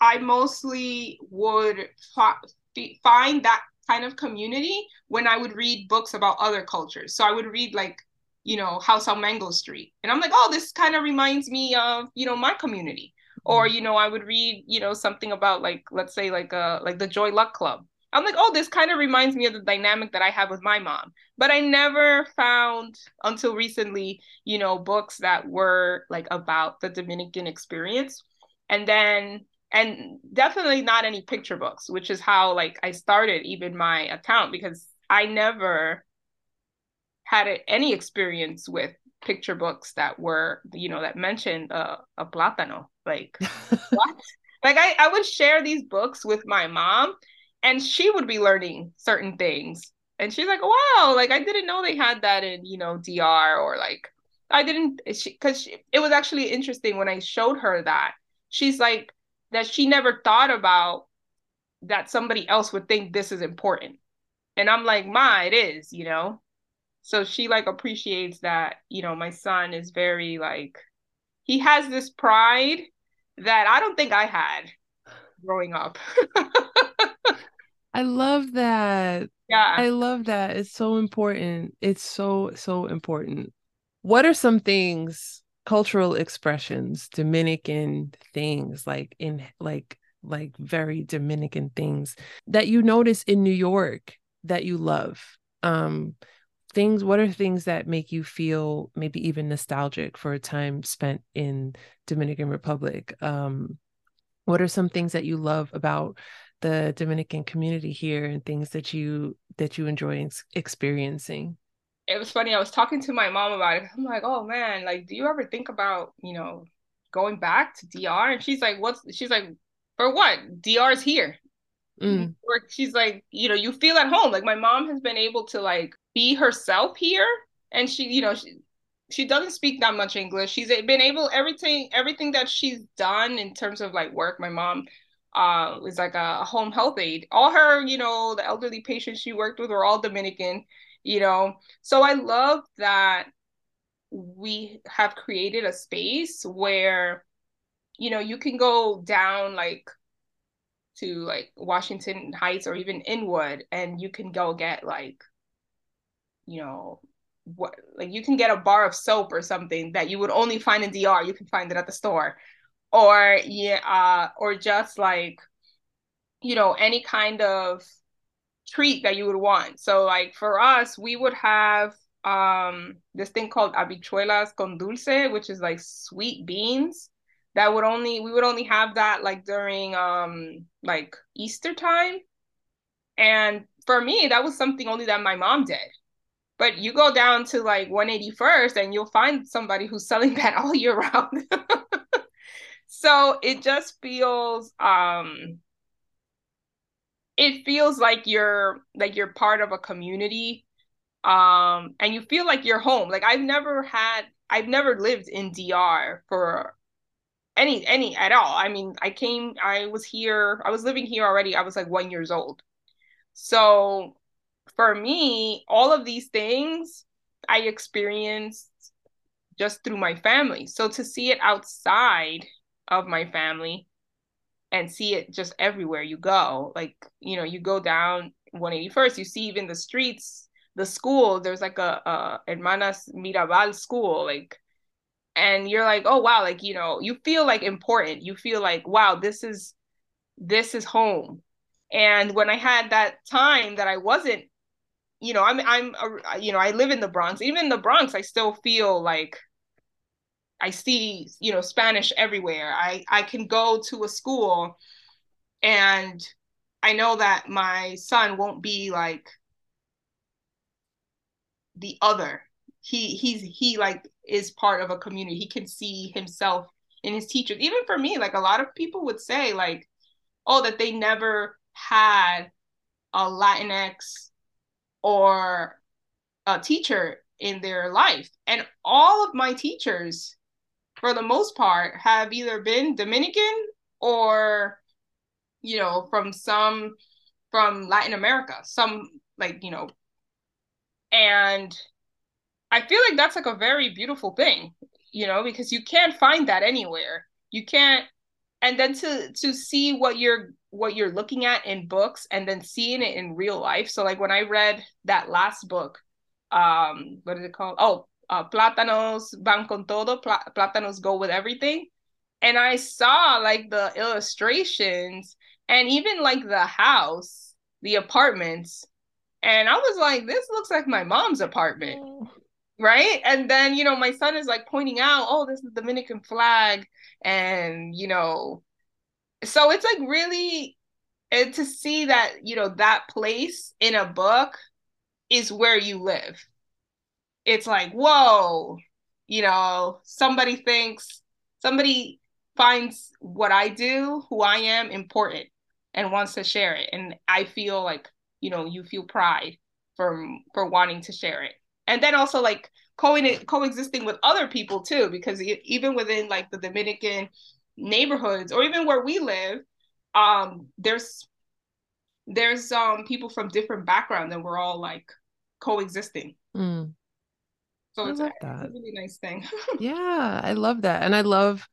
I mostly would fi- find that kind of community when I would read books about other cultures. So I would read like, you know, House on Mango Street. And I'm like, oh, this kind of reminds me of, you know, my community. Mm-hmm. Or, you know, I would read, you know, something about like, let's say like uh like the Joy Luck Club. I'm like, oh, this kind of reminds me of the dynamic that I have with my mom. But I never found until recently, you know, books that were like about the Dominican experience. And then, and definitely not any picture books, which is how like I started even my account because I never had any experience with picture books that were, you know, that mentioned uh, a plátano. Like, (laughs) what? Like I, I would share these books with my mom and she would be learning certain things and she's like wow like i didn't know they had that in you know dr or like i didn't she because it was actually interesting when i showed her that she's like that she never thought about that somebody else would think this is important and i'm like ma it is you know so she like appreciates that you know my son is very like he has this pride that i don't think i had growing up (laughs) I love that. Yeah. I love that. It's so important. It's so, so important. What are some things, cultural expressions, Dominican things, like in like like very Dominican things that you notice in New York that you love? Um things what are things that make you feel maybe even nostalgic for a time spent in Dominican Republic? Um what are some things that you love about the Dominican community here and things that you that you enjoy ex- experiencing? It was funny. I was talking to my mom about it. I'm like, "Oh man, like do you ever think about, you know, going back to DR?" And she's like, "What's she's like, "For what? DR is here." Mm. Or she's like, you know, you feel at home. Like my mom has been able to like be herself here and she, you know, she she doesn't speak that much English. She's been able everything everything that she's done in terms of like work. My mom uh, was like a home health aide. All her, you know, the elderly patients she worked with were all Dominican, you know. So I love that we have created a space where, you know, you can go down like to like Washington Heights or even Inwood and you can go get like, you know, what like you can get a bar of soap or something that you would only find in DR. You can find it at the store. Or yeah uh, or just like you know any kind of treat that you would want. So like for us we would have um this thing called habichuelas con dulce which is like sweet beans that would only we would only have that like during um like easter time. And for me that was something only that my mom did. But you go down to like 181st and you'll find somebody who's selling (laughs) that all year round. (laughs) So it just feels um it feels like you're like you're part of a community um and you feel like you're home. Like i've never had i've never lived in dr for any any at all i mean i came i was here i was living here already i was like one years old so for me, all of these things I experienced just through my family. So to see it outside of my family and see it just everywhere you go, like, you know, you go down 181st, you see even the streets, the school, there's like a, a Hermanas Mirabal school, like, and you're like, oh wow, like, you know, you feel like important. You feel like, wow, this is this is home. And when I had that time that I wasn't you know, I'm I'm a, you know, I live in the Bronx. Even in the Bronx, I still feel like I see, you know, Spanish everywhere. I I can go to a school and I know that my son won't be like the other. He he's he like is part of a community. He can see himself in his teachers. Even for me, like a lot of people would say like, oh, that they never had a Latinx or a teacher in their life. And all of my teachers, for the most part, have either been Dominican or, you know, from some from Latin America, some like, you know, and I feel like that's like a very beautiful thing, you know, because you can't find that anywhere. You can't and then to to see what you're what you're looking at in books and then seeing it in real life. So like when i read that last book um what is it called? Oh uh, plátanos van con todo Pl- plátanos go with everything. And i saw like the illustrations and even like the house the apartments. And i was like this looks like my mom's apartment. Oh. Right? And then you know my son is like pointing out oh this is dominican flag and you know so it's like really and to see that you know that place in a book is where you live. It's like whoa you know somebody thinks somebody finds what i do who i am important and wants to share it. And i feel like you know you feel pride for for wanting to share it and then also like co- coexisting with other people too because even within like the dominican neighborhoods or even where we live um there's there's um people from different backgrounds and we're all like coexisting. Mm. so it's, a, it's a really nice thing. (laughs) Yeah i love that. And i love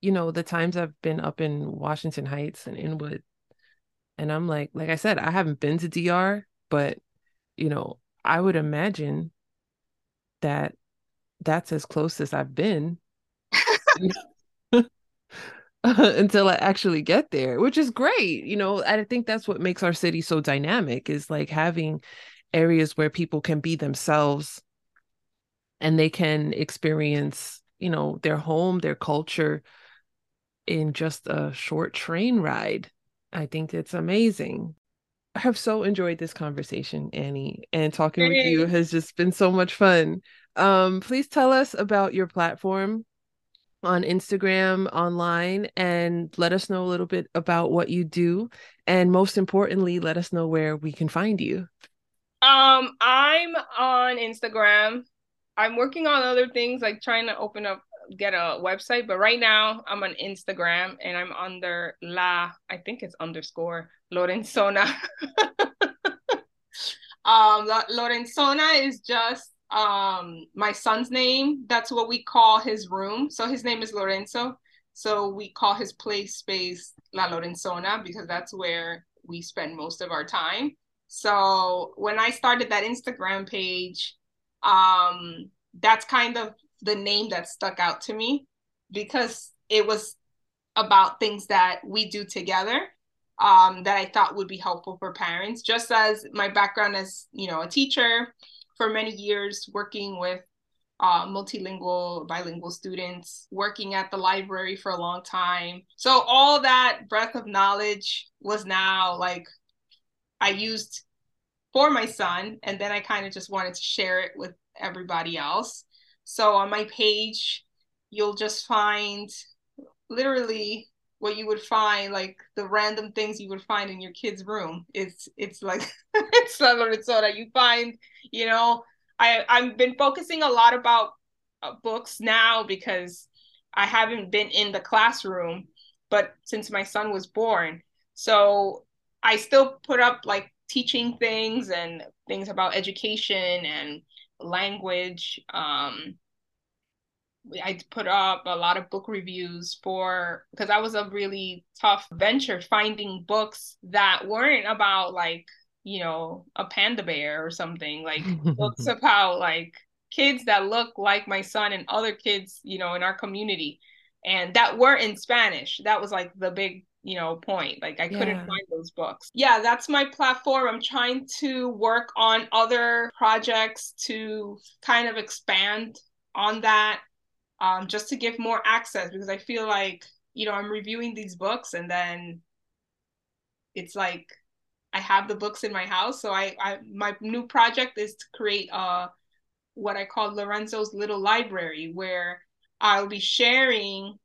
you know the times i've been up in washington heights and inwood. And i'm like like i said i haven't been to dr but you know i would imagine that that's as close as i've been (laughs) (laughs) until I actually get there, which is great. You know, I think that's what makes our city so dynamic is like having areas where people can be themselves and they can experience, you know, their home, their culture in just a short train ride. I think it's amazing. I have so enjoyed this conversation, Anny, and talking hey. with you has just been so much fun. Um, please tell us about your platform on Instagram, online, and let us know a little bit about what you do. And most importantly, let us know where we can find you. Um, I'm on Instagram. I'm working on other things like trying to open up get a website, but right now I'm on Instagram and I'm under La, I think it's underscore Lorenzona. (laughs) um, Lorenzona is just um my son's name. That's what we call his room. So his name is lorenzo. So we call his play space la lorenzona because that's where we spend most of our time. So when i started that instagram page um that's kind of the name that stuck out to me because it was about things that we do together um, that I thought would be helpful for parents. Just as my background as you know a teacher, for many years working with uh, multilingual, bilingual students, working at the library for a long time. So all that breadth of knowledge was now like I used for my son, and then I kind of just wanted to share it with everybody else. So on my page, you'll just find literally what you would find like the random things you would find in your kid's room it's it's like (laughs) it's all that you find you know i i've been focusing a lot about uh, books now because i haven't been in the classroom but since my son was born so i still put up like teaching things and things about education and language. Um, I put up a lot of book reviews for because that was a really tough venture finding books that weren't about like you know a panda bear or something like books (laughs) about like kids that look like my son and other kids you know in our community. And that were in spanish. That was like the big you know point. Like i couldn't find those books. Yeah that's my platform. I'm trying to work on other projects to kind of expand on that um, just to give more access because I feel like you know I'm reviewing these books and then it's like I have the books in my house. So I, I my new project is to create a what I call Lorenzo's little library where I'll be sharing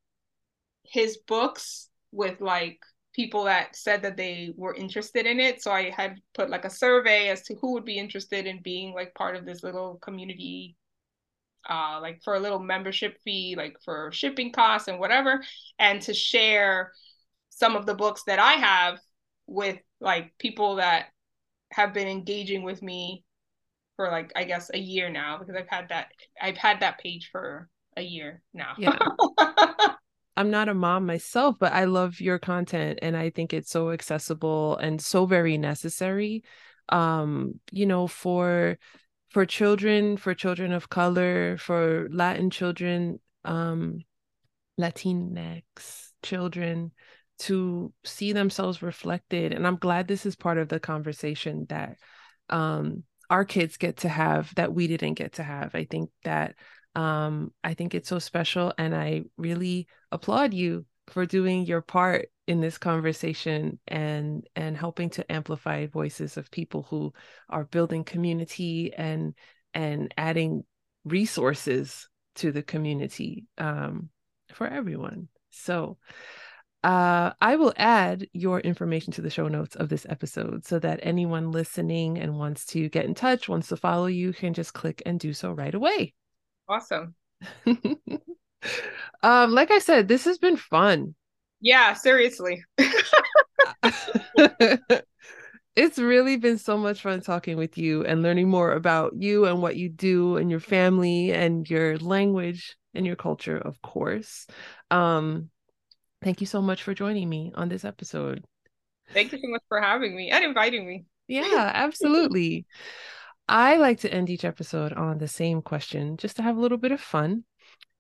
his books with like people that said that they were interested in it. So I had put like a survey as to who would be interested in being like part of this little community uh, like for a little membership fee, like for shipping costs and whatever, and to share some of the books that I have with like people that have been engaging with me for like I guess a year now because I've had that I've had that page for a year now. Yeah. (laughs) I'm not a mom myself, but I love your content and I think it's so accessible and so very necessary um you know for for children, for children of color, for Latin children, um, Latinx children to see themselves reflected. And I'm glad this is part of the conversation that um, our kids get to have that we didn't get to have. I think that um, I think it's so special, and I really applaud you for doing your part in this conversation and and helping to amplify voices of people who are building community and and adding resources to the community um, for everyone so uh, I will add your information to the show notes of this episode so that anyone listening and wants to get in touch, wants to follow you, can just click and do so right away. Awesome. (laughs) um, like I said, this has been fun. Yeah, seriously. (laughs) it's really been so much fun talking with you and learning more about you and what you do and your family and your language and your culture, of course. Um, thank you so much for joining me on this episode. Thank you so much for having me and inviting me. Yeah, absolutely. I like to end each episode on the same question just to have a little bit of fun.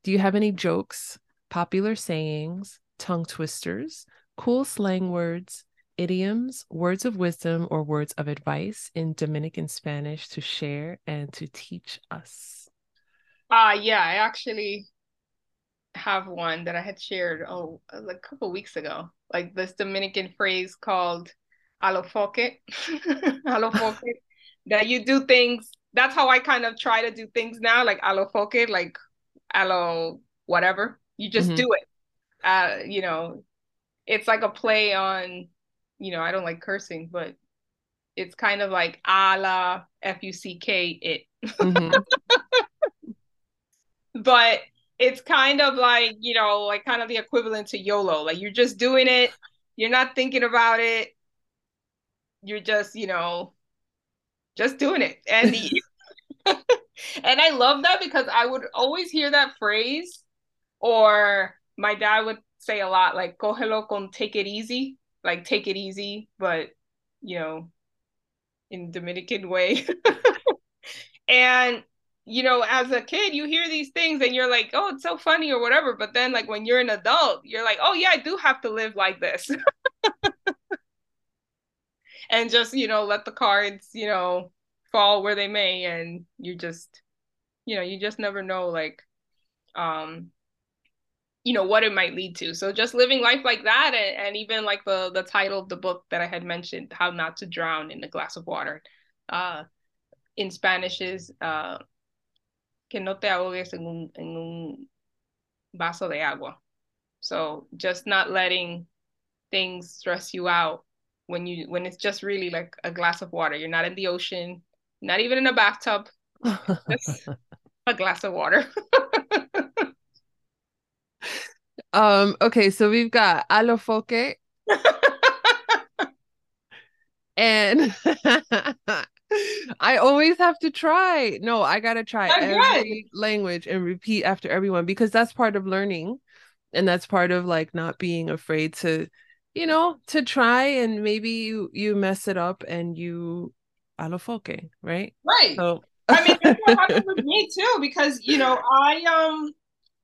Do you have any jokes, popular sayings, tongue twisters, cool slang words, idioms, words of wisdom, or words of advice in Dominican Spanish to share and to teach us? Uh yeah, I actually have one that I had shared oh a couple weeks ago. Like this Dominican phrase called alofoque. alofoque. (laughs) (laughs) that you do things that's how I kind of try to do things now, like alofoque, like alo whatever. You just mm-hmm. do it uh, you know, it's like a play on, you know, I don't like cursing, but it's kind of like a la F U C K it. Mm-hmm. (laughs) but it's kind of like, you know, like kind of the equivalent to YOLO. Like you're just doing it, you're not thinking about it. You're just, you know, just doing it. And the, (laughs) (laughs) and I love that because I would always hear that phrase or my dad would say a lot like cógelo con take it easy, like take it easy, but you know, in Dominican way. (laughs) and you know, as a kid, you hear these things and you're like, oh, it's so funny or whatever. But then, like, when you're an adult, you're like, oh, yeah, I do have to live like this. (laughs) and just, you know, let the cards, you know, fall where they may. And you just, you know, you just never know, like, um, you know what it might lead to. So just living life like that and, and even like the the title of the book that i had mentioned how not to drown in a glass of water uh in spanish is uh que no te ahogues en un, en un vaso de agua. So just not letting things stress you out when you when it's just really like a glass of water. You're not in the ocean not even in a bathtub (laughs) just a glass of water (laughs) Um, okay, so we've got alofoque and (laughs) I always have to try. No, I gotta try every language and repeat after everyone because that's part of learning. And that's part of like not being afraid to, you know, to try and maybe you you mess it up and you alofoque, right? Right. So I mean, that's what happened with (laughs) me too, because you know, I um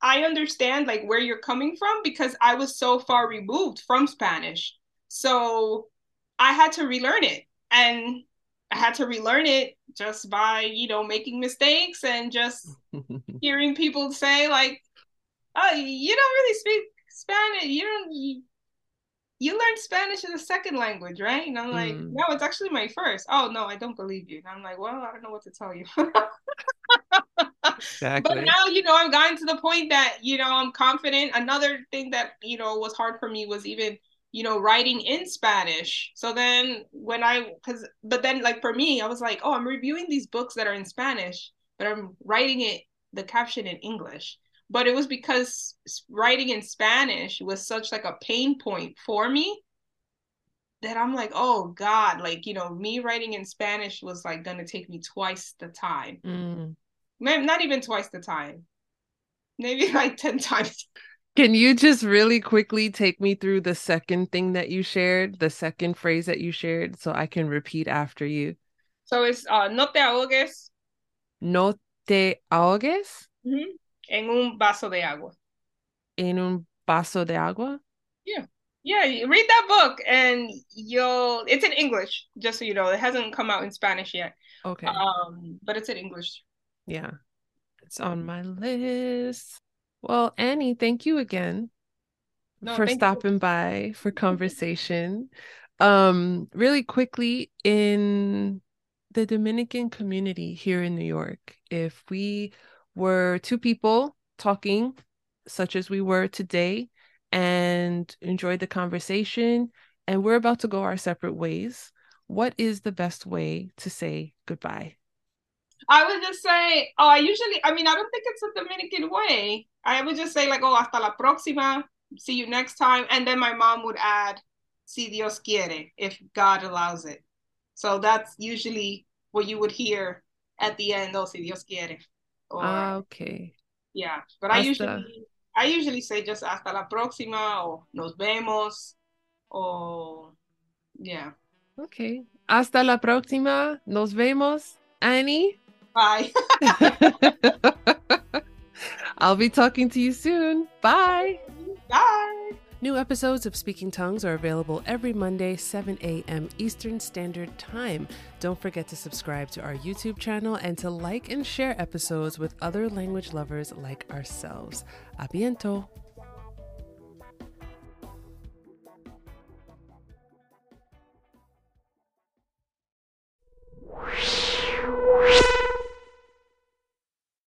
I understand like where you're coming from because I was so far removed from Spanish. So I had to relearn it. And I had to relearn it just by, you know, making mistakes and just (laughs) hearing people say like, "Oh, you don't really speak Spanish. You don't you, learned Spanish as a second language, right?" And I'm like, Mm. "No, it's actually my first. Oh, no, I don't believe you." And I'm like, "Well, I don't know what to tell you." (laughs) exactly. But now, you know, I've gotten to the point that, you know, I'm confident. Another thing that, you know, was hard for me was even, you know, writing in Spanish. So then when I, because, but then like for me, I was like, oh, I'm reviewing these books that are in Spanish, but I'm writing it, the caption in English. But it was because writing in Spanish was such like a pain point for me that I'm like, oh God, like, you know, me writing in Spanish was like going to take me twice the time. Mm. not even twice the time. Maybe (laughs) like 10 times. Can you just really quickly take me through the second thing that you shared, the second phrase that you shared, so I can repeat after you? so it's uh no te ahogues. No te ahogues en un vaso de agua en un vaso de agua. yeah Yeah, you read that book and you'll it's in english just so you know it hasn't come out in spanish yet Okay. um but it's in english Yeah. It's on my list. Well, Anny, thank you again No, for thank you. stopping by for (laughs) conversation. Um, really quickly, in the Dominican community here in New York, if we were two people talking, such as we were today, and enjoyed the conversation, and we're about to go our separate ways, what is the best way to say goodbye? i would just say oh i usually i mean i don't think it's a dominican way. I would just say like oh hasta la próxima see you next time. And then my mom would add si dios quiere if god allows it. So that's usually what you would hear at the end oh si dios quiere or Ah, okay. yeah but i usually i usually say just hasta la próxima or nos vemos or yeah Okay. Hasta la próxima. Nos vemos, Anny. bye (laughs) (laughs) I'll be talking to you soon. Bye. bye New episodes of Speaking Tongues are available every Monday, 7 a.m. Eastern Standard Time. Don't forget to subscribe to our YouTube channel and to like and share episodes with other language lovers like ourselves. A biento.